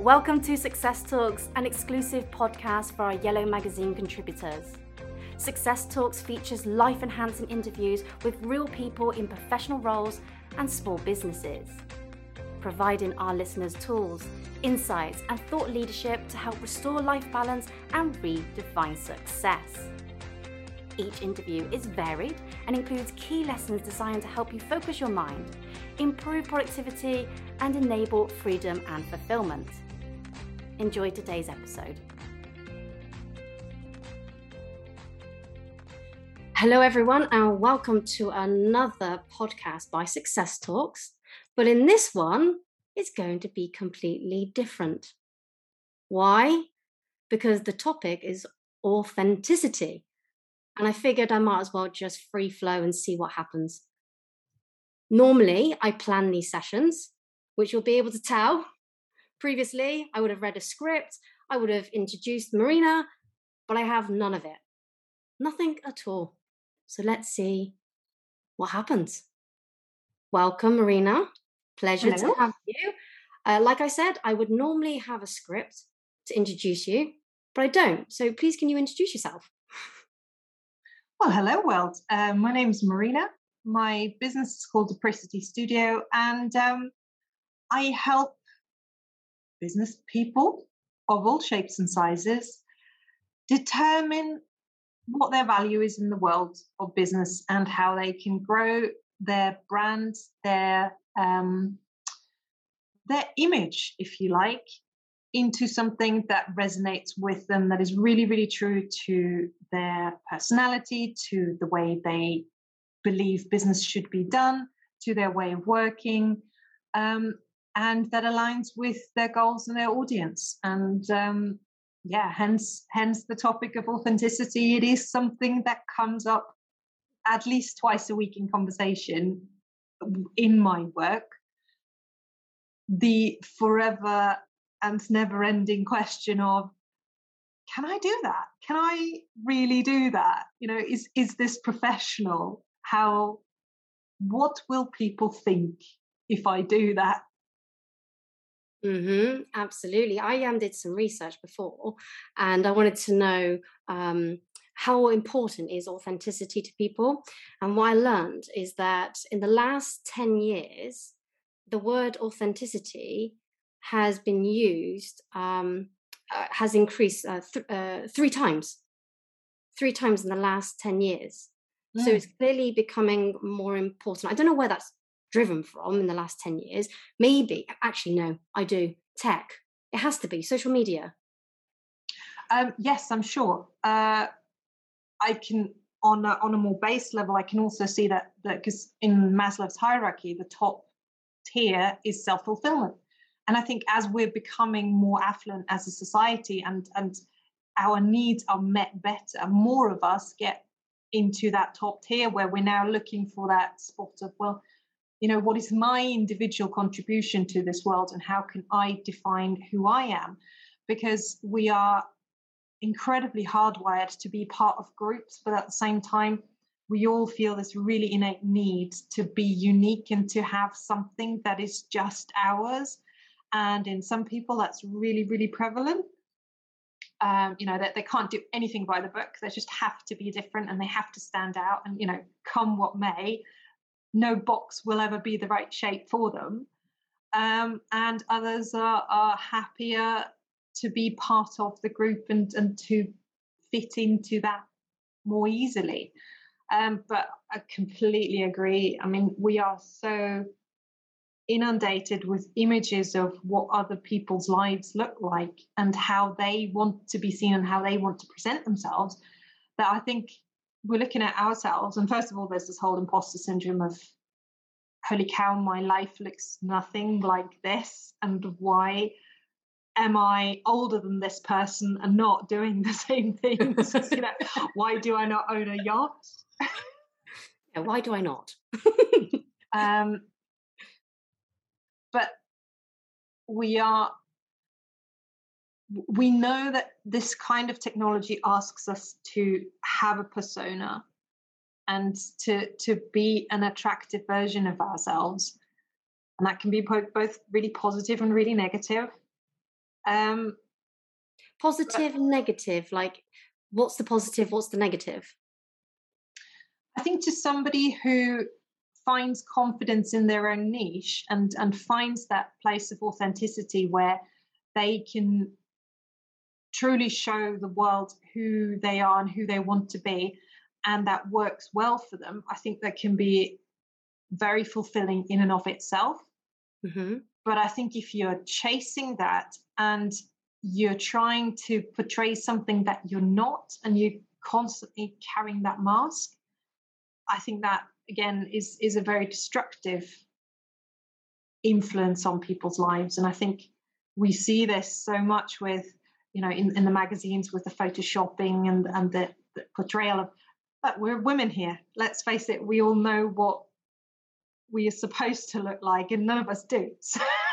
Welcome to Success Talks, an exclusive podcast for our Yellow Magazine contributors. Success Talks features life enhancing interviews with real people in professional roles and small businesses, providing our listeners tools, insights, and thought leadership to help restore life balance and redefine success. Each interview is varied and includes key lessons designed to help you focus your mind, improve productivity, and enable freedom and fulfillment. Enjoy today's episode. Hello, everyone, and welcome to another podcast by Success Talks. But in this one, it's going to be completely different. Why? Because the topic is authenticity. And I figured I might as well just free flow and see what happens. Normally, I plan these sessions, which you'll be able to tell. Previously, I would have read a script, I would have introduced Marina, but I have none of it. Nothing at all. So let's see what happens. Welcome, Marina. Pleasure Hello. to have you. Uh, like I said, I would normally have a script to introduce you, but I don't. So please, can you introduce yourself? Well, hello, world. Um, my name is Marina. My business is called Apricity Studio, and um, I help business people of all shapes and sizes determine what their value is in the world of business and how they can grow their brand, their um, their image, if you like, into something that resonates with them, that is really, really true to their personality, to the way they believe business should be done, to their way of working, um, and that aligns with their goals and their audience. And um, yeah, hence hence the topic of authenticity. It is something that comes up at least twice a week in conversation in my work. The forever and never ending question of can I do that? Can I really do that? You know, is is this professional? How what will people think if I do that? Mm-hmm, absolutely. I um, did some research before and I wanted to know um, how important is authenticity to people. And what I learned is that in the last 10 years, the word authenticity has been used, um, uh, has increased uh, th- uh, three times, three times in the last 10 years. Mm. So it's clearly becoming more important. I don't know where that's driven from in the last 10 years. Maybe, actually, no, I do. Tech. It has to be social media. Um, yes, I'm sure. Uh, I can, on a, on a more base level, I can also see that because in Maslow's hierarchy, the top tier is self fulfillment. And I think as we're becoming more affluent as a society and, and our needs are met better, more of us get into that top tier where we're now looking for that spot of, well, you know what is my individual contribution to this world and how can i define who i am? Because we are incredibly hardwired to be part of groups but at the same time we all feel this really innate need to be unique and to have something that is just ours. And in some people that's really really prevalent um, you know that they can't do anything by the book they just have to be different and they have to stand out and you know come what may no box will ever be the right shape for them. Um, and others are, are happier to be part of the group and, and to fit into that more easily. Um, but I completely agree. I mean, we are so inundated with images of what other people's lives look like and how they want to be seen and how they want to present themselves that I think we're looking at ourselves, and first of all, there's this whole imposter syndrome of, holy cow, my life looks nothing like this, and why am I older than this person and not doing the same things? you know, why do I not own a yacht? yeah, why do I not? um, but we are we know that this kind of technology asks us to have a persona and to to be an attractive version of ourselves and that can be both, really positive and really negative Um, positive but, and negative. Like, what's the positive? What's the negative? I think to somebody who finds confidence in their own niche and and finds that place of authenticity where they can truly show the world who they are and who they want to be and that works well for them i think that can be very fulfilling in and of itself mm-hmm. but i think if you're chasing that and you're trying to portray something that you're not and you're constantly carrying that mask i think that again is is a very destructive influence on people's lives. And i think we see this so much with you know in, in the magazines with the photoshopping and and the, the portrayal of but we're women here. Let's face it we all know what we are supposed to look like and none of us do.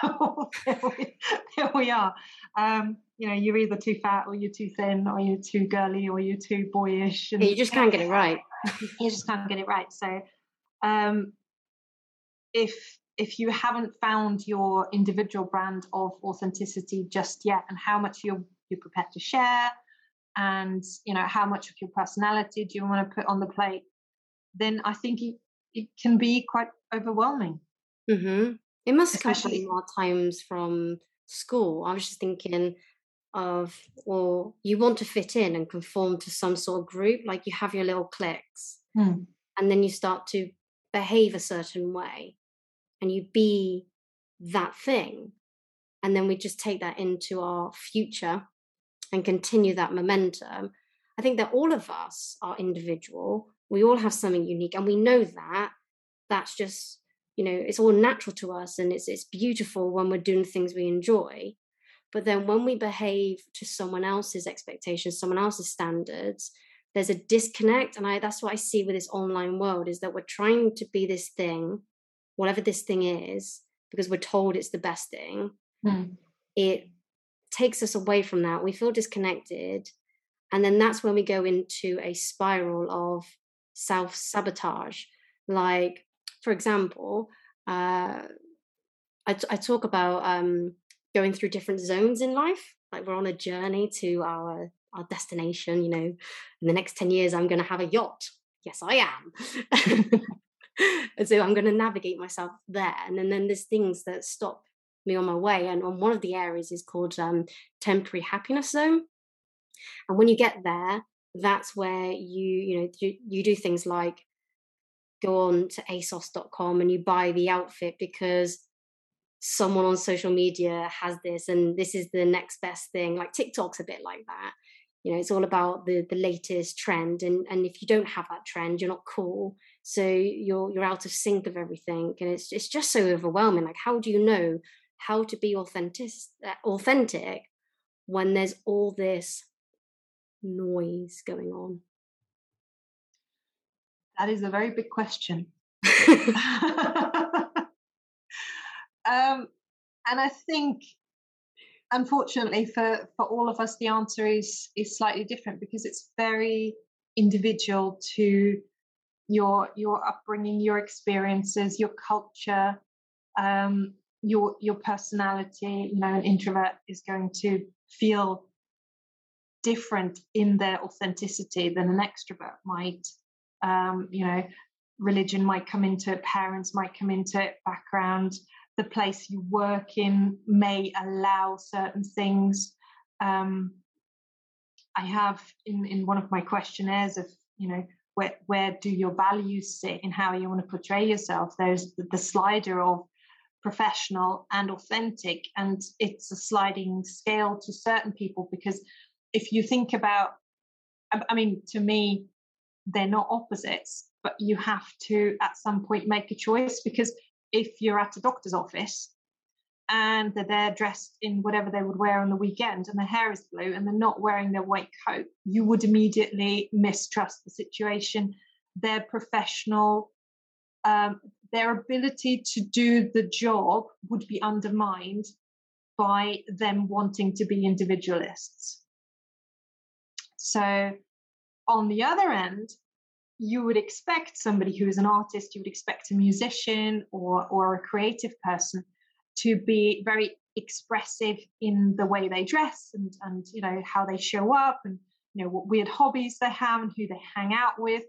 So there, we, there we are. Um, you know you're either too fat or you're too thin or you're too girly or you're too boyish and you just can't get it right. you just can't get it right. So um, if if you haven't found your individual brand of authenticity just yet and how much you're you're prepared to share and you know how much of your personality do you want to put on the plate then i think it, it can be quite overwhelming mm-hmm. it must Especially, come more times from school i was just thinking of well you want to fit in and conform to some sort of group like you have your little cliques hmm. and then you start to behave a certain way and you be that thing and then we just take that into our future and continue that momentum. I think that all of us are individual. We all have something unique and we know that. That's just you know it's all natural to us and it's it's beautiful when we're doing things we enjoy. But then when we behave to someone else's expectations someone else's standards there's a disconnect and i that's what i see with this online world is that we're trying to be this thing whatever this thing is because we're told it's the best thing. Mm. it takes us away from that. We feel disconnected and then that's when we go into a spiral of self sabotage like for example uh, I, t- I talk about um, going through different zones in life. Like we're on a journey to our our destination you know in the next 10 years i'm going to have a yacht. Yes i am. And so i'm going to navigate myself there. And then, then there's things that stop me on my way. And on one of the areas is called um, temporary happiness zone. And when you get there that's where you you know you, you do things like go on to asos.com and you buy the outfit because someone on social media has this and this is the next best thing. Like tiktok's a bit like that you know it's all about the the latest trend and and if you don't have that trend you're not cool. So you're you're out of sync of everything and it's it's just so overwhelming. Like how do you know how to be authentic uh, authentic when there's all this noise going on? That is a very big question. Um, and i think unfortunately for for all of us the answer is is slightly different because it's very individual to your your upbringing your experiences your culture um, your your personality. You know an introvert is going to feel different in their authenticity than an extrovert might. Um, you know religion might come into it parents might come into it background the place you work in may allow certain things. Um, I have in, in one of my questionnaires of, you know, where, where do your values sit in how you want to portray yourself? There's the, the slider of professional and authentic, and it's a sliding scale to certain people because if you think about, I mean, to me, they're not opposites, but you have to at some point make a choice because if you're at a doctor's office and they're there dressed in whatever they would wear on the weekend and their hair is blue and they're not wearing their white coat, you would immediately mistrust the situation. Their professional, um, their ability to do the job would be undermined by them wanting to be individualists. So, on the other end, you would expect somebody who is an artist, you would expect a musician or, or a creative person to be very expressive in the way they dress and and you know how they show up and you know what weird hobbies they have and who they hang out with.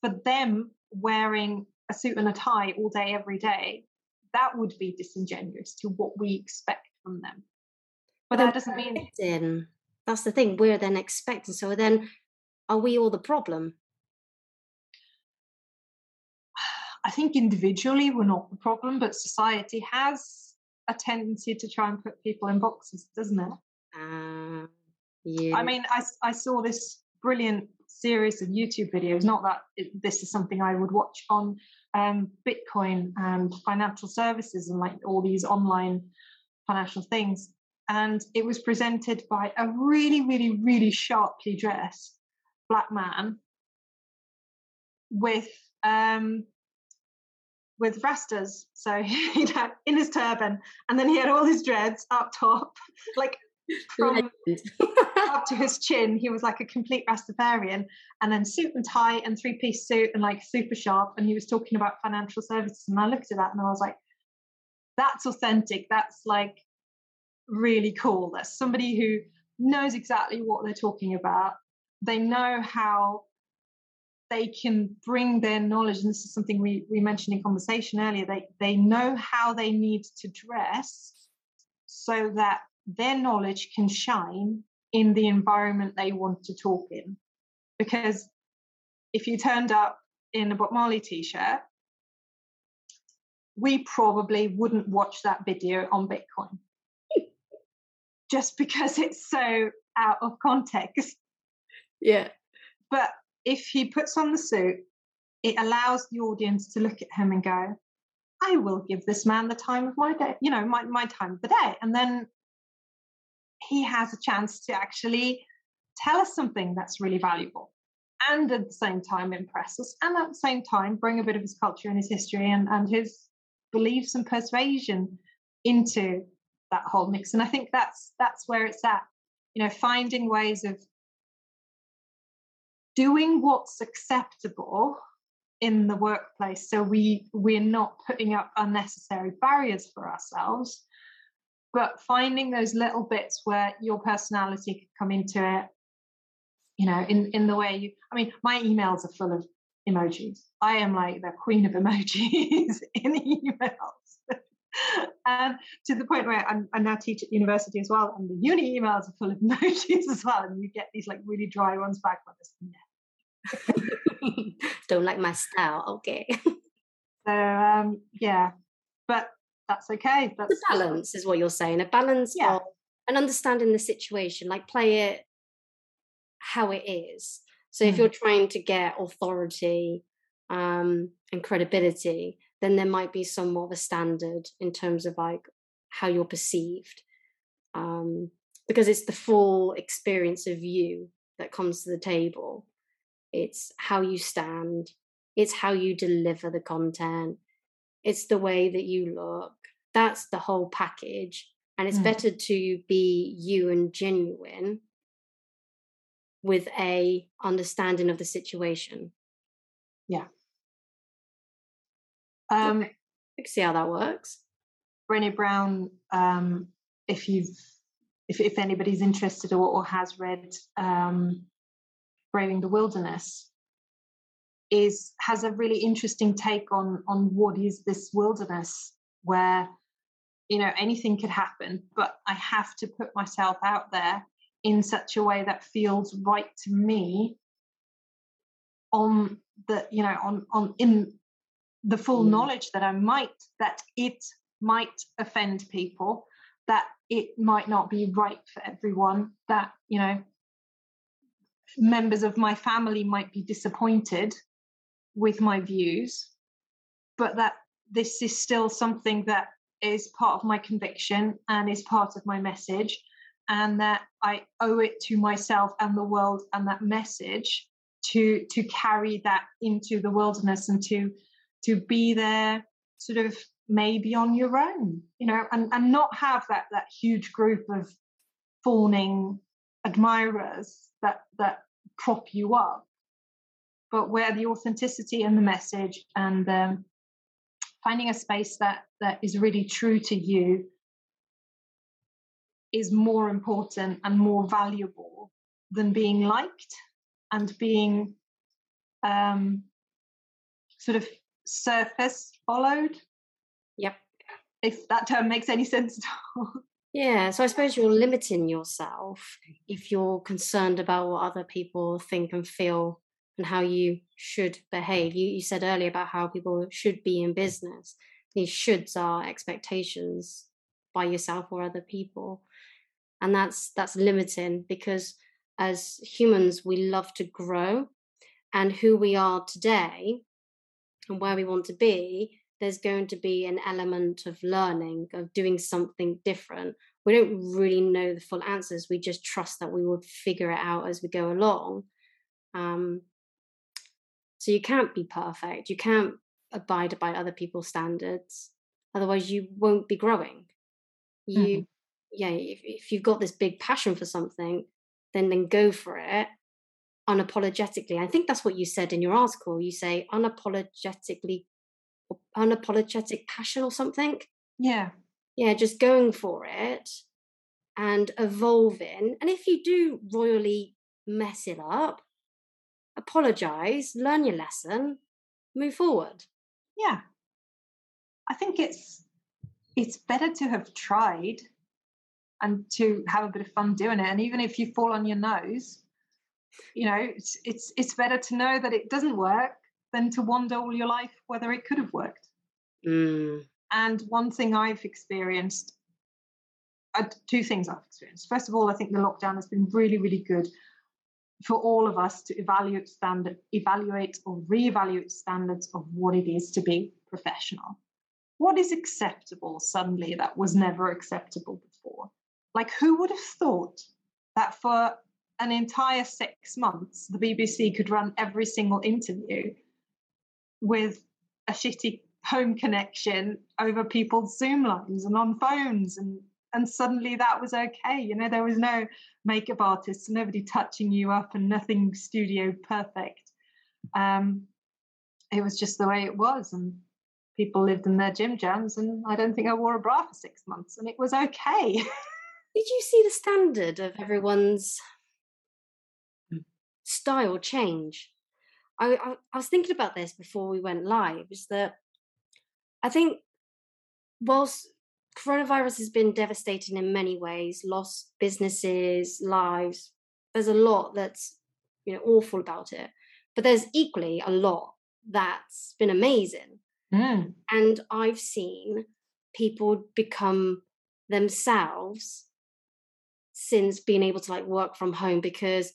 For them wearing a suit and a tie all day every day that would be disingenuous to what we expect from them. But that doesn't mean that's the thing we're then expecting so then are we all the problem i think individually we're not the problem but society has a tendency to try and put people in boxes, doesn't it? Uh, yeah. I mean, I, I saw this brilliant series of YouTube videos. Not that it, this is something I would watch on um, Bitcoin and financial services and like all these online financial things. And it was presented by a really, really, really sharply dressed black man with um, with rastas. So he had in his turban, and then he had all his dreads up top, like from up to his chin. He was like a complete Rastafarian, and then suit and tie and three piece suit and like super sharp. And he was talking about financial services, and I looked at that and I was like, "That's authentic. That's like really cool. That's somebody who knows exactly what they're talking about. They know how they can bring their knowledge, and this is something we, we mentioned in conversation earlier, they, they know how they need to dress so that their knowledge can shine in the environment they want to talk in. Because if you turned up in a Bob Marley t shirt, we probably wouldn't watch that video on Bitcoin just because it's so out of context. Yeah. But if he puts on the suit, it allows the audience to look at him and go, I will give this man the time of my day, you know, my, my time of the day. And then he has a chance to actually tell us something that's really valuable and at the same time impress us and at the same time bring a bit of his culture and his history and, and his beliefs and persuasion into that whole mix. And I think that's that's where it's at. You know, finding ways of doing what's acceptable in the workplace. So we we're not putting up unnecessary barriers for ourselves but finding those little bits where your personality can come into it you know in in the way you i mean my emails are full of emojis. I am like the queen of emojis in emails and to the point where I'm, i now teach at university as well and the uni emails are full of emojis as well and you get these like really dry ones back like this Don't like my style. Okay. so um, yeah, but that's okay. That's the balance is what you're saying. A balance yeah. of and understanding the situation, like play it how it is. So mm. if you're trying to get authority um, and credibility, then there might be somewhat of a standard in terms of like how you're perceived. Um, because it's the full experience of you that comes to the table it's how you stand, it's how you deliver the content, it's the way that you look. That's the whole package. And it's mm. better to be you and genuine with a understanding of the situation. Yeah. Um. You can see how that works. Brené Brown, um, if you've if, if anybody's interested or, or has read um, braving the wilderness is has a really interesting take on on what is this wilderness where you know anything could happen but i have to put myself out there in such a way that feels right to me on the you know on on in the full mm. knowledge that i might that it might offend people that it might not be right for everyone that you know members of my family might be disappointed with my views, but that this is still something that is part of my conviction and is part of my message, and that I owe it to myself and the world and that message to to carry that into the wilderness and to to be there sort of maybe on your own you know and and not have that that huge group of fawning admirers that that prop you up. But where the authenticity and the message and um, finding a space that that is really true to you is more important and more valuable than being liked and being um, sort of surface followed. Yep. If that term makes any sense at all. Yeah, so I suppose you're limiting yourself if you're concerned about what other people think and feel and how you should behave. You, you said earlier about how people should be in business. These shoulds are expectations by yourself or other people. And that's that's limiting because as humans we love to grow and who we are today and where we want to be there's going to be an element of learning, of doing something different. We don't really know the full answers. We just trust that we will figure it out as we go along. Um, so you can't be perfect. You can't abide by other people's standards. Otherwise, you won't be growing. You, mm-hmm. yeah, if, if you've got this big passion for something, then then go for it unapologetically. I think that's what you said in your article. You say unapologetically unapologetic passion or something. Yeah. Yeah, just going for it and evolving. And if you do royally mess it up, apologize, learn your lesson, move forward. Yeah. I think it's it's better to have tried and to have a bit of fun doing it. And even if you fall on your nose, you know, it's it's it's better to know that it doesn't work than to wonder all your life whether it could have worked. Mm. And one thing I've experienced, uh, two things I've experienced. First of all, I think the lockdown has been really, really good for all of us to evaluate standard, evaluate or reevaluate standards of what it is to be professional. What is acceptable suddenly that was never acceptable before? Like, who would have thought that for an entire six months, the BBC could run every single interview with a shitty home connection over people's Zoom lines and on phones and and suddenly that was okay. You know, there was no makeup artist, nobody touching you up and nothing studio perfect. Um, it was just the way it was and people lived in their gym jams and I don't think I wore a bra for six months and it was okay. Did you see the standard of everyone's style change? I, I, I was thinking about this before we went live. Is that I think whilst coronavirus has been devastating in many ways, lost businesses, lives, there's a lot that's you know awful about it. But there's equally a lot that's been amazing. Mm. And I've seen people become themselves since being able to like work from home because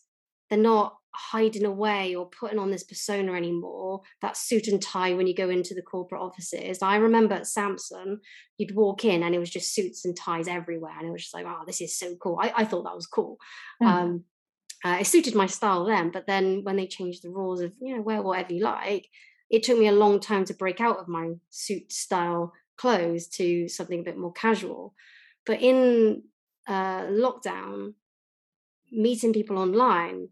they're not hiding away or putting on this persona anymore that suit and tie when you go into the corporate offices. I remember at samsung you'd walk in and it was just suits and ties everywhere and it was just like oh this is so cool. I, I thought that was cool. Mm. um, uh, it suited my style then but then when they changed the rules of you know wear whatever you like it took me a long time to break out of my suit style clothes to something a bit more casual. But in uh, lockdown meeting people online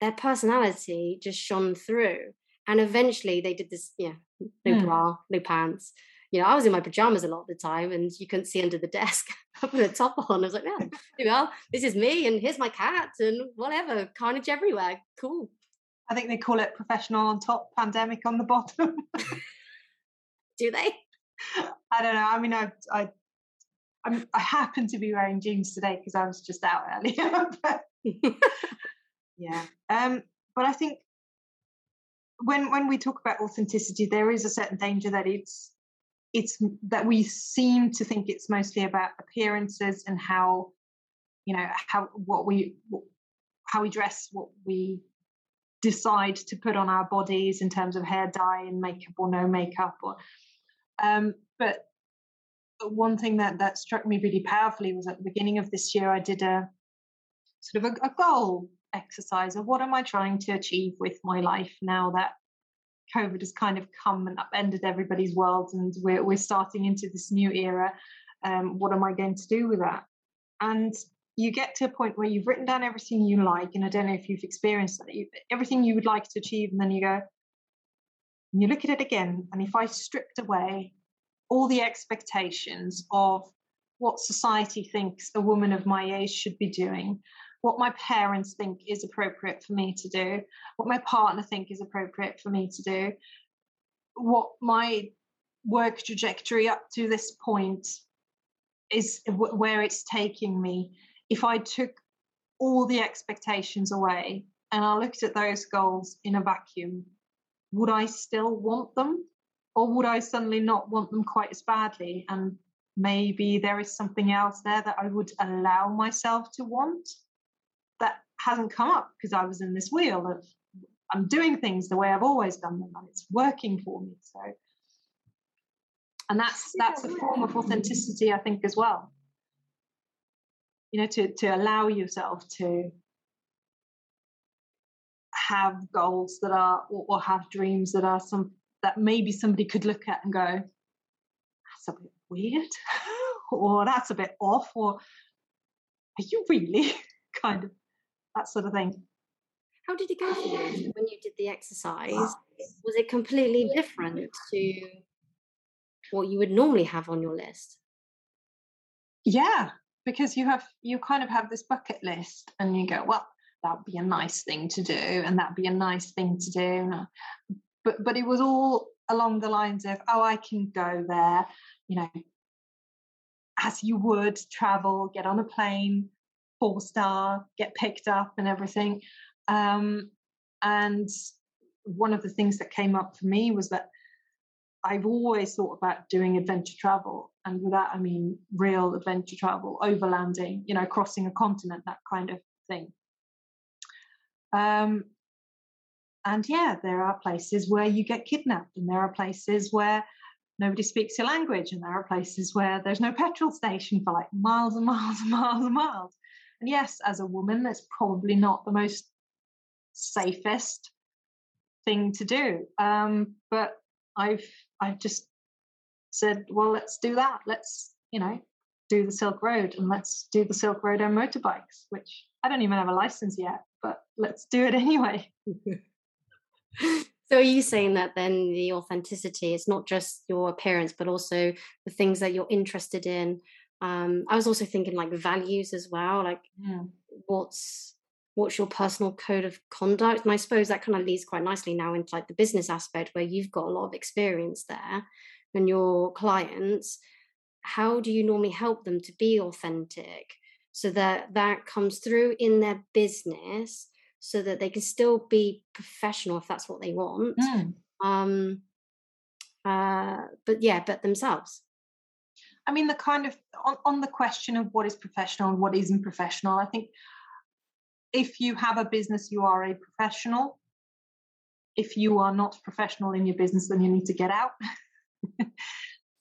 their personality just shone through. And eventually they did this, yeah, no mm. bra, no pants. You know, I was in my pajamas a lot of the time and you couldn't see under the desk. I put a top on. I was like, yeah, you know, this is me and here's my cat and whatever, carnage everywhere. Cool. I think they call it professional on top, pandemic on the bottom. Do they? I don't know. I mean, I, I, I'm, i happen to be wearing jeans today because I was just out earlier. Yeah. Um, but I think when when we talk about authenticity, there is a certain danger that it's it's that we seem to think it's mostly about appearances and how you know how what we how we dress, what we decide to put on our bodies in terms of hair dye and makeup or no makeup or um, but one thing that that struck me really powerfully was at the beginning of this year i did a sort of a, a goal exercise of what am I trying to achieve with my life now that COVID has kind of come and upended everybody's world and we're, we're starting into this new era. Um, what am I going to do with that? And you get to a point where you've written down everything you like, and I don't know if you've experienced that, everything you would like to achieve, and then you go, and you look at it again, and if I stripped away all the expectations of what society thinks a woman of my age should be doing, what my parents think is appropriate for me to do, what my partner think is appropriate for me to do, what my work trajectory up to this point is where it's taking me. If I took all the expectations away and I looked at those goals in a vacuum, would I still want them? Or would I suddenly not want them quite as badly? And maybe there is something else there that I would allow myself to want hasn't come up because I was in this wheel of I'm doing things the way I've always done them and it's working for me. So and that's that's a form of authenticity, I think, as well. You know, to to allow yourself to have goals that are or, or have dreams that are some that maybe somebody could look at and go, that's a bit weird, or that's a bit off, or are you really kind of that sort of thing. How did it go for you when you did the exercise? Was it completely different to what you would normally have on your list? Yeah, because you have you kind of have this bucket list and you go, well, that would be a nice thing to do and that'd be a nice thing to do. But but it was all along the lines of, oh, I can go there, you know, as you would travel, get on a plane, four star, get picked up and everything. Um, and one of the things that came up for me was that I've always thought about doing adventure travel. And with that, I mean real adventure travel, overlanding, you know, crossing a continent, that kind of thing. Um, and yeah, there are places where you get kidnapped, and there are places where nobody speaks your language, and there are places where there's no petrol station for like miles and miles and miles and miles. Yes, as a woman, that's probably not the most safest thing to do. Um, but I've I've just said, well, let's do that. Let's you know do the Silk Road and let's do the Silk Road on motorbikes, which I don't even have a license yet, but let's do it anyway. so are you saying that then the authenticity is not just your appearance, but also the things that you're interested in? Um, I was also thinking like values as well, like yeah. what's what's your personal code of conduct and i suppose that kind of leads quite nicely now into like the business aspect where you've got a lot of experience there and your clients how do you normally help them to be authentic so that that comes through in their business so that they can still be professional if that's what they want mm. um uh but yeah but themselves i mean the kind of on, on the question of what is professional and what isn't professional i think if you have a business, you are a professional. If you are not professional in your business, then you need to get out.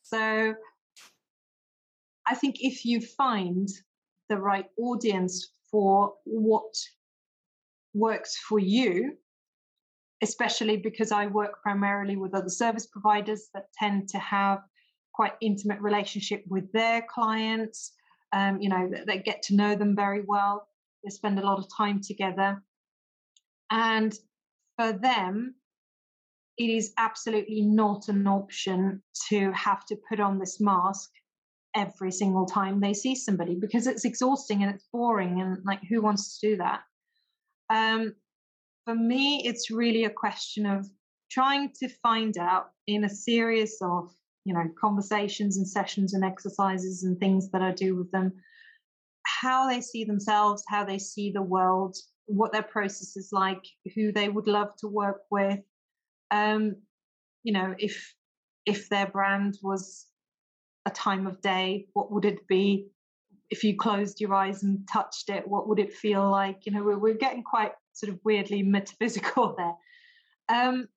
so I think if you find the right audience for what works for you, especially because I work primarily with other service providers that tend to have quite intimate relationship with their clients, um, you know, they get to know them very well. They spend a lot of time together. And for them, it is absolutely not an option to have to put on this mask every single time they see somebody because it's exhausting and it's boring and like who wants to do that? Um, for me it's really a question of trying to find out in a series of you know conversations and sessions and exercises and things that i do with them how they see themselves, how they see the world, what their process is like, who they would love to work with. Um, you know, if if their brand was a time of day, what would it be? If you closed your eyes and touched it, what would it feel like? You know, we're, we're getting quite sort of weirdly metaphysical there. Um,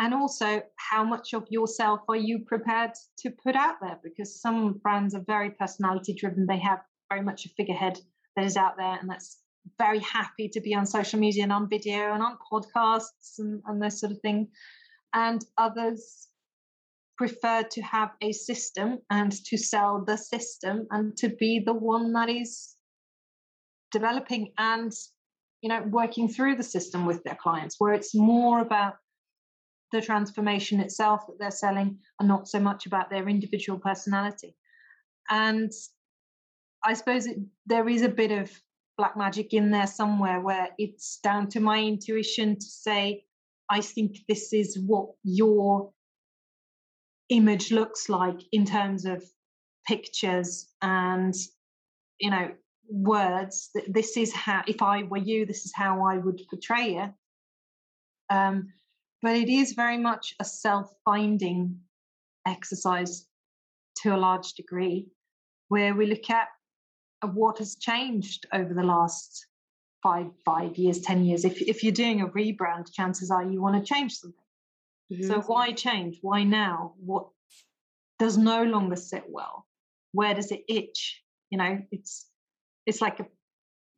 and also how much of yourself are you prepared to put out there? Because some brands are very personality driven they have very much a figurehead that is out there and that's very happy to be on social media and on video and on podcasts and, and this sort of thing. And others prefer to have a system and to sell the system and to be the one that is developing and you know working through the system with their clients where it's more about the transformation itself that they're selling and not so much about their individual personality. and I suppose it, there is a bit of black magic in there somewhere where it's down to my intuition to say, I think this is what your image looks like in terms of pictures and you know words this is how if i were you this is how i would portray it um, but it is very much a self-finding exercise to a large degree where we look at what has changed over the last five five years ten years. If, if you're doing a rebrand chances are you want to change something. Mm-hmm. so why change? Why now? What does no longer sit well? Where does it itch? You know it's it's like a,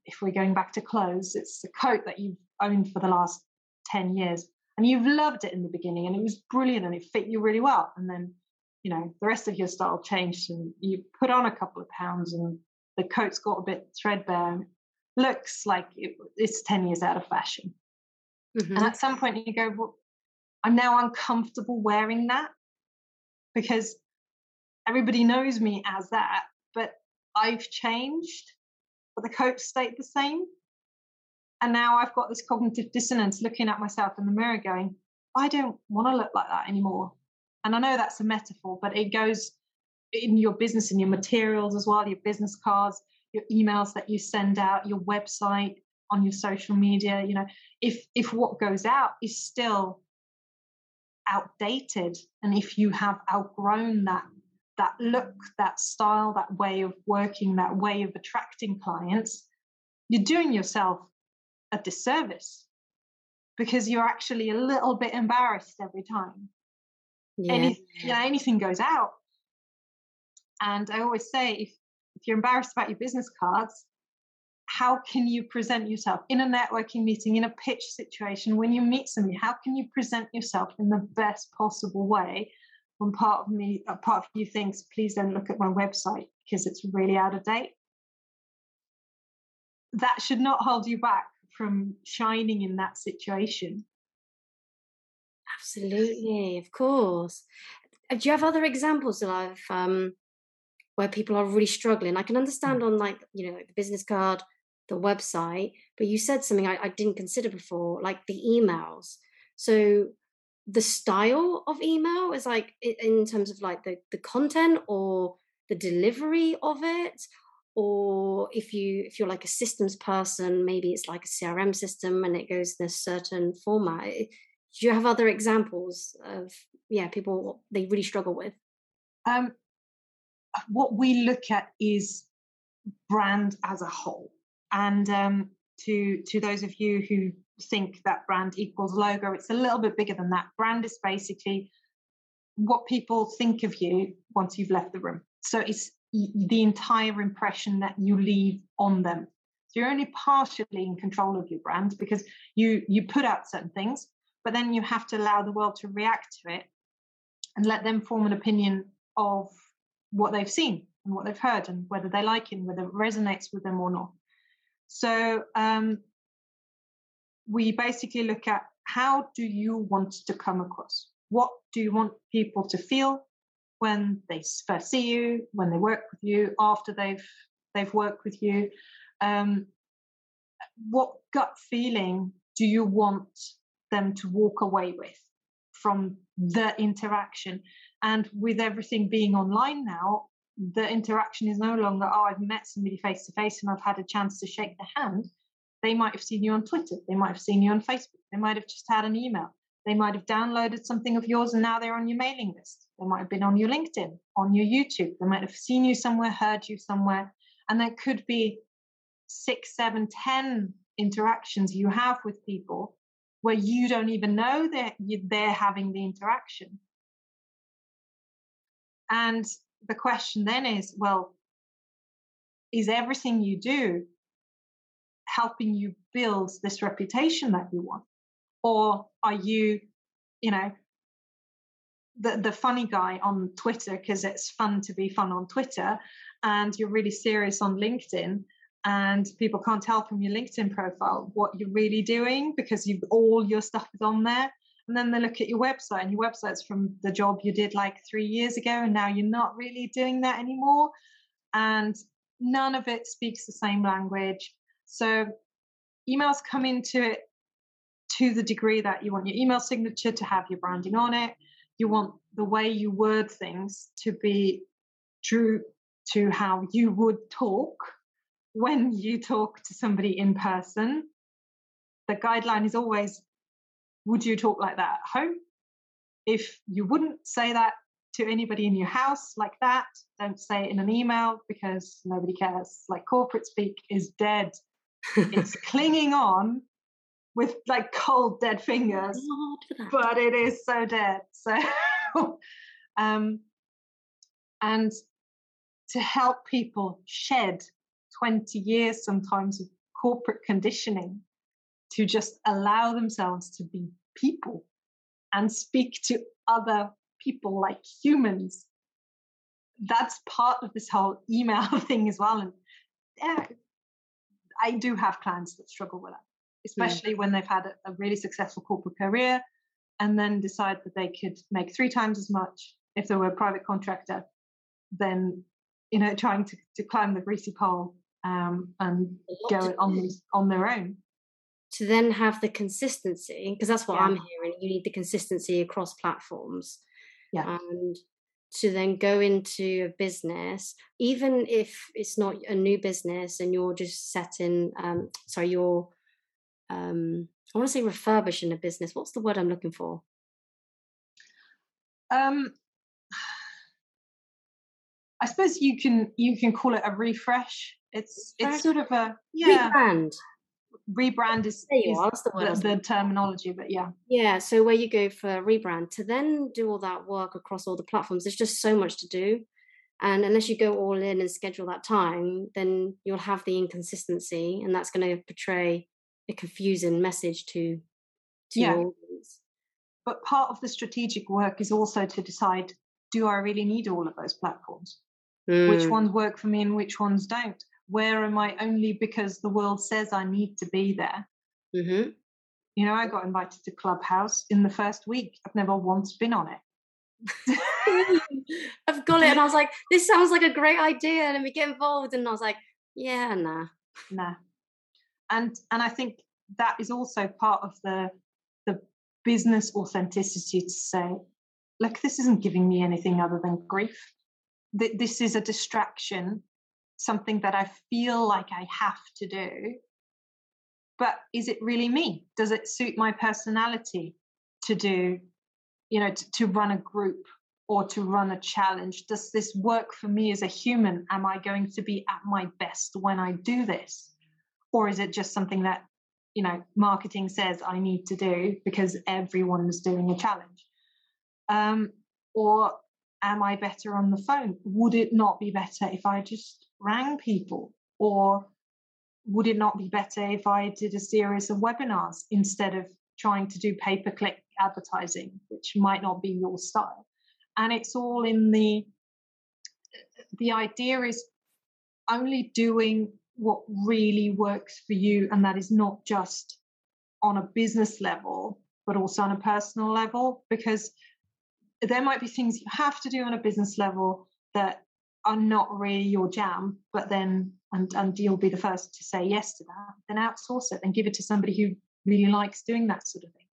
if we're going back to clothes it's a coat that you've owned for the last 10 years and you've loved it in the beginning and it was brilliant and it fit you really well. And then you know the rest of your style changed and you put on a couple of pounds and the coat's got a bit threadbare. And looks like it, it's 10 years out of fashion. Mm-hmm. and at some point you go well i'm now uncomfortable wearing that because everybody knows me as that but i've changed but the coat stayed the same and now I've got this cognitive dissonance looking at myself in the mirror going, I don't want to look like that anymore. And I know that's a metaphor, but it goes in your business and your materials as well, your business cards, your emails that you send out, your website, on your social media. You know, if if what goes out is still outdated, and if you have outgrown that that look, that style, that way of working, that way of attracting clients, you're doing yourself a disservice because you're actually a little bit embarrassed every time. Yeah. Any, you know, anything goes out. And I always say if, if you're embarrassed about your business cards, how can you present yourself in a networking meeting, in a pitch situation, when you meet somebody? How can you present yourself in the best possible way? When part of me, a part of you thinks, please don't look at my website because it's really out of date. That should not hold you back from shining in that situation. Absolutely, of course. Uh, do you have other examples of um, where people are really struggling? I can understand on like you know the business card, the website, but you said something I, I didn't consider before, like the emails. So the style of email is like in terms of like the the content or the delivery of it or if you if you're like a systems person maybe it's like a crm system and it goes in a certain format eh, do you have other examples of yeah people they really struggle with? Um, what we look at is brand as a whole. And um, to to those of you who think that brand equals logo it's a little bit bigger than that. Brand is basically what people think of you once you've left the room. So it's the entire impression that you leave on them. So you're only partially in control of your brand because you you put out certain things, but then you have to allow the world to react to it and let them form an opinion of what they've seen and what they've heard and whether they like it, whether it resonates with them or not. So um, we basically look at how do you want to come across? What do you want people to feel? When they first see you, when they work with you, after they've they've worked with you. Um, what gut feeling do you want them to walk away with from the interaction? And with everything being online now, the interaction is no longer, oh, I've met somebody face to face and I've had a chance to shake their hand. They might have seen you on Twitter, they might have seen you on Facebook, they might have just had an email, they might have downloaded something of yours and now they're on your mailing list. They might have been on your LinkedIn, on your YouTube. They might have seen you somewhere, heard you somewhere. And there could be six, seven, ten interactions you have with people where you don't even know that they're having the interaction. And the question then is well, is everything you do helping you build this reputation that you want? or are you you know the the funny guy on Twitter because it's fun to be fun on Twitter and you're really serious on LinkedIn and people can't tell from your LinkedIn profile what you're really doing because you all your stuff is on there and then they look at your website and your website's from the job you did like 3 years ago and now you're not really doing that anymore and none of it speaks the same language. So emails come into it to the degree that you want your email signature to have your branding on it. You want the way you word things to be true to how you would talk when you talk to somebody in person. The guideline is always would you talk like that at home? If you wouldn't say that to anybody in your house like that, don't say it in an email because nobody cares. Like corporate speak is dead. it's clinging on with like cold dead fingers, but it is so dead. So, um, and to help people shed 20 years sometimes of corporate conditioning to just allow themselves to be people and speak to other people like humans. That's part of this whole email thing as well. And yeah, I do have clients that struggle with that, especially when they've had a, a really successful corporate career and then decide that they could make three times as much if they were a private contractor than you know trying to, to climb the greasy pole um, and go on on their own. To then have the consistency because that's what yeah. i'm hearing you need the consistency across platforms yeah. and to then go into a business even if it's not a new business and you're just setting um sorry you're um i want to say refurbish in a business. What's the word i'm looking for? Um i suppose you can you can call it a refresh. It's it's sort of a yeah. Rebrand. Rebrand is, is the, the, the, terminology but yeah. Yeah so where you go for rebrand to then do all that work across all the platforms there's just so much to do. And unless you go all in and schedule that time then you'll have the inconsistency and that's going to portray a confusing message to to yeah. audience but part of the strategic work is also to decide do i really need all of those platforms mm. which ones work for me and which ones don't where am I only because the world says I need to be there? Mm-hmm. You know, I got invited to Clubhouse in the first week. I've never once been on it. I've got it, and I was like, "This sounds like a great idea," and we get involved, and I was like, "Yeah, nah, nah." And and I think that is also part of the the business authenticity to say, "Look, this isn't giving me anything other than grief. This is a distraction something that I feel like I have to do. But is it really me? Does it suit my personality to do, you know, to, to run a group or to run a challenge? Does this work for me as a human? Am I going to be at my best when I do this? Or is it just something that, you know, marketing says I need to do because everyone is doing a challenge? Um, or am I better on the phone? Would it not be better if I just rang people? Or would it not be better if I did a series of webinars instead of trying to do pay per click advertising, which might not be your style? And it's all in the the idea is only doing what really works for you, and that is not just on a business level, but also on a personal level, because there might be things you have to do on a business level that are not really your jam, but then and and you'll be the first to say yes to that, then outsource it and give it to somebody who really likes doing that sort of thing.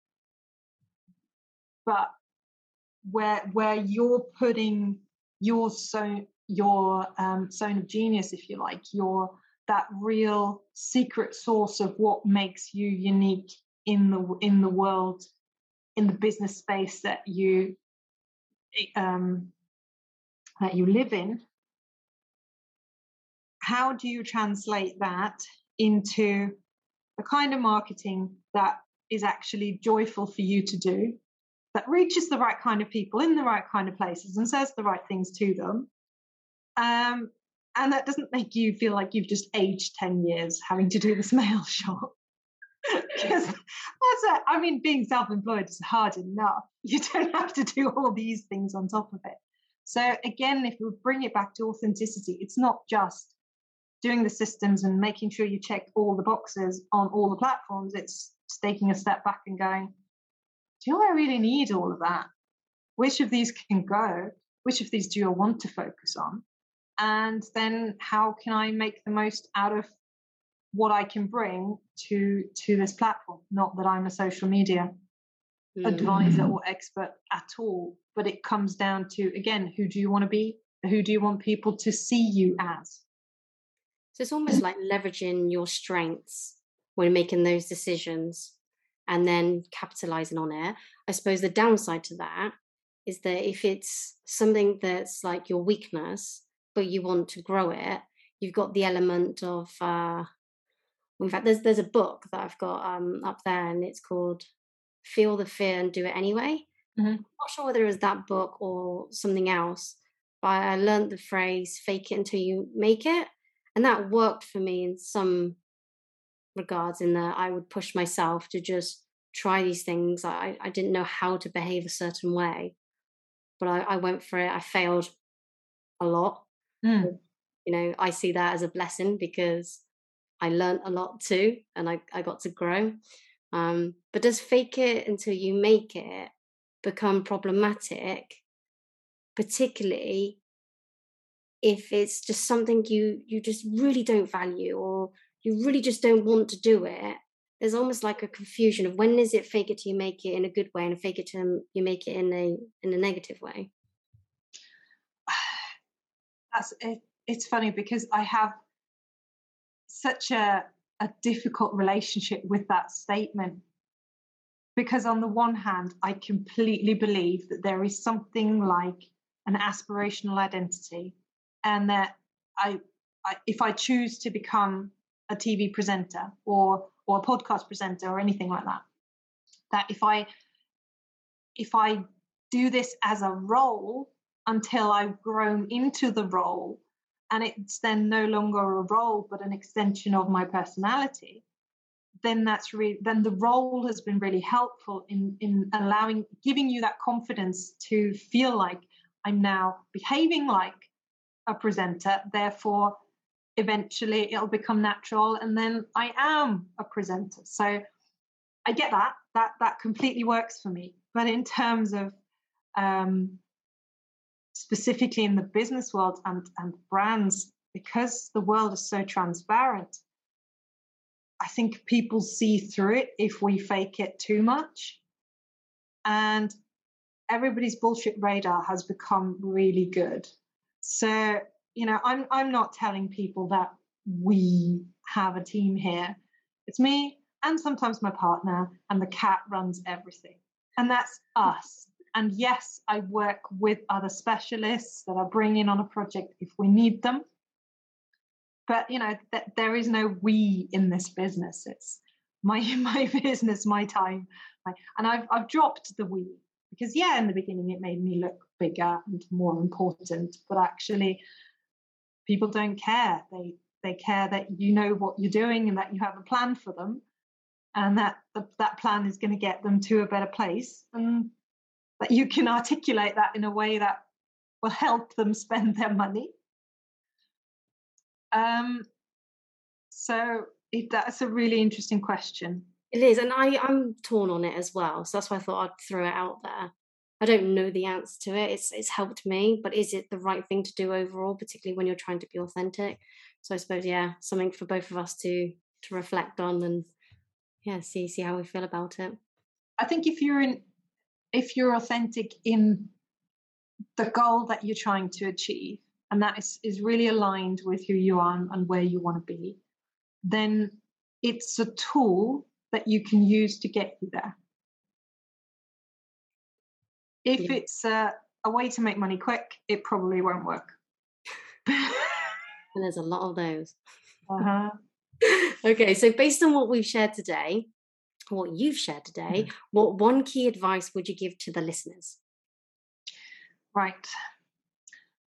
But where where you're putting your so your um, zone of genius, if you like, your that real secret source of what makes you unique in the in the world, in the business space that you um, that you live in, how do you translate that into the kind of marketing that is actually joyful for you to do, that reaches the right kind of people in the right kind of places and says the right things to them? Um, and that doesn't make you feel like you've just aged 10 years having to do this mail shot because that's it. I mean, being self-employed is hard enough. You don't have to do all these things on top of it. So again, if we bring it back to authenticity, it's not just doing the systems and making sure you check all the boxes on all the platforms. It's taking a step back and going, do I really need all of that? Which of these can go? Which of these do I want to focus on? And then how can i make the most out of what i can bring to to this platform? Not that i'm a social media mm-hmm. advisor or expert at all but it comes down to again who do you want to be? Who do you want people to see you as? So it's almost like leveraging your strengths when making those decisions and then capitalizing on it. I suppose the downside to that is that if it's something that's like your weakness but you want to grow it you've got the element of uh in fact there's there's a book that i've got um up there and it's called feel the fear and do it anyway. Mm-hmm. i'm not sure whether it was that book or something else but i learned the phrase fake it until you make it and that worked for me in some regards in that i would push myself to just try these things. I i didn't know how to behave a certain way but i, I went for it. I failed a lot mm. you know i see that as a blessing because i learned a lot too and i, I got to grow. Um, but does fake it until you make it become problematic particularly if it's just something you you just really don't value or you really just don't want to do it? There's almost like a confusion of when is it fake it till you make it in a good way and fake it till you make it in a in a negative way that's it, it's funny because i have such a a difficult relationship with that statement. Because on the one hand i completely believe that there is something like an aspirational identity and that I, I if I choose to become a TV presenter or or a podcast presenter or anything like that, that if I if I do this as a role until I've grown into the role and it's then no longer a role but an extension of my personality then that's really then the role has been really helpful in in allowing giving you that confidence to feel like i'm now behaving like a presenter. Therefore, eventually it'll become natural, and then I am a presenter. So I get that. That that completely works for me. But in terms of um, specifically in the business world and and brands, because the world is so transparent, I think people see through it if we fake it too much. And everybody's bullshit radar has become really good. So, you know, I'm I'm not telling people that we have a team here. It's me and sometimes my partner and the cat runs everything. And that's us. And yes, I work with other specialists that I bring in on a project if we need them. But you know, th- there is no we in this business. It's my my business, my time. My, and I've I've dropped the we because yeah, in the beginning it made me look bigger and more important but actually people don't care they they care that you know what you're doing and that you have a plan for them and that that plan is going to get them to a better place and that you can articulate that in a way that will help them spend their money um so it, that's a really interesting question it is and i i'm torn on it as well so that's why i thought i'd throw it out there I don't know the answer to it. It's it's helped me, but is it the right thing to do overall, particularly when you're trying to be authentic? So I suppose yeah, something for both of us to to reflect on and yeah, see see how we feel about it. I think if you're in if you're authentic in the goal that you're trying to achieve and that is, is really aligned with who you are and where you want to be, then it's a tool that you can use to get you there if yeah. it's a, a way to make money quick, it probably won't work. and there's a lot of those. Uh-huh. okay, so based on what we've shared today, what you've shared today, mm-hmm. what one key advice would you give to the listeners? Right.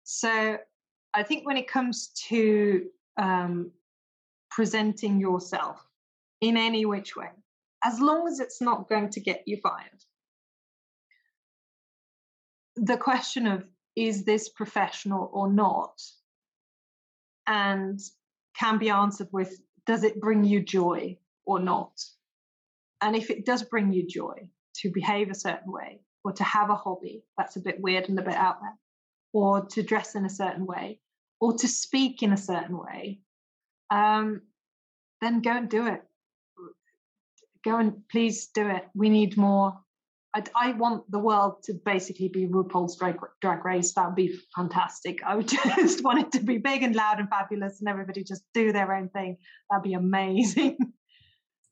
So I think when it comes to um, presenting yourself in any which way, as long as it's not going to get you fired, the question of is this professional or not and can be answered with does it bring you joy or not and if it does bring you joy to behave a certain way or to have a hobby that's a bit weird and a bit out there or to dress in a certain way or to speak in a certain way, um, then go and do it. Go and please do it. We need more. I, I want the world to basically be RuPaul's drag, drag race. That would be fantastic. I would just want it to be big and loud and fabulous, and everybody just do their own thing. That'd be amazing.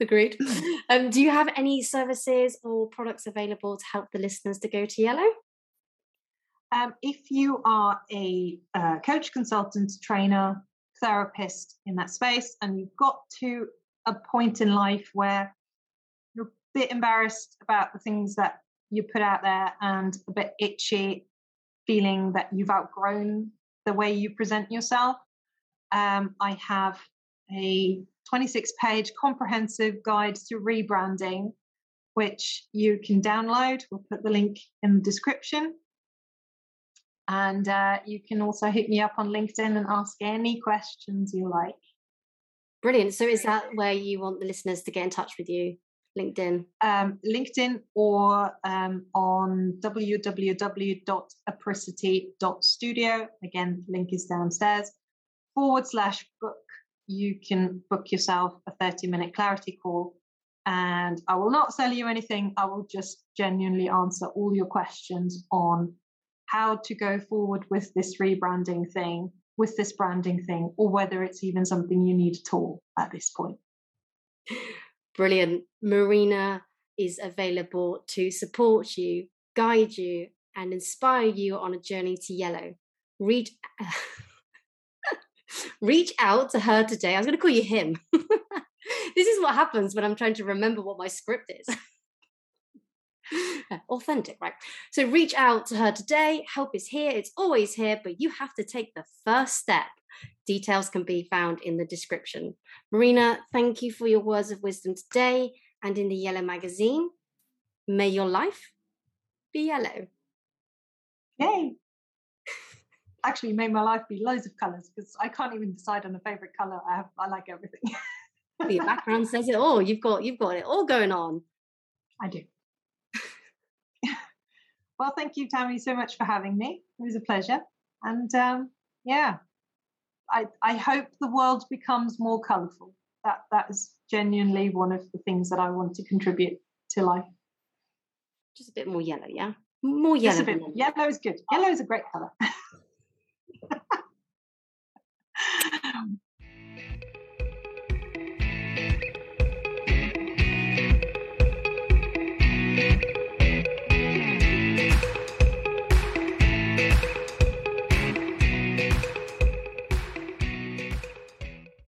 Agreed. Um, do you have any services or products available to help the listeners to go to yellow? Um, if you are a uh, coach, consultant, trainer, therapist in that space, and you've got to a point in life where you're a bit embarrassed about the things that you put out there and a bit itchy, feeling that you've outgrown the way you present yourself, um, I have a 26 page comprehensive guide to rebranding, which you can download. We'll put the link in the description. And uh, you can also hit me up on LinkedIn and ask any questions you like. Brilliant. So, is that where you want the listeners to get in touch with you? LinkedIn? Um, LinkedIn or um, on www.apricity.studio. Again, link is downstairs. Forward slash book. You can book yourself a 30 minute clarity call. And I will not sell you anything. I will just genuinely answer all your questions on how to go forward with this rebranding thing, with this branding thing, or whether it's even something you need at all at this point. Brilliant. Marina is available to support you, guide you, and inspire you on a journey to yellow. Reach, reach out to her today. I was going to call you him. this is what happens when I'm trying to remember what my script is. authentic, right? So reach out to her today. Help is here. It's always here, but you have to take the first step. Details can be found in the description. Marina, thank you for your words of wisdom today and in the Yellow magazine. May your life be yellow. Yay! Actually, made my life be loads of colours because I can't even decide on a favourite colour. I have, I like everything. Your background says it all. You've got you've got it all going on. I do. well, thank you, Tammy, so much for having me. It was a pleasure. And um, yeah, I, I hope the world becomes more colourful. That that is genuinely one of the things that I want to contribute to life. Just a bit more yellow, yeah. More yellow. Bit, yellow is good. Yellow is a great colour.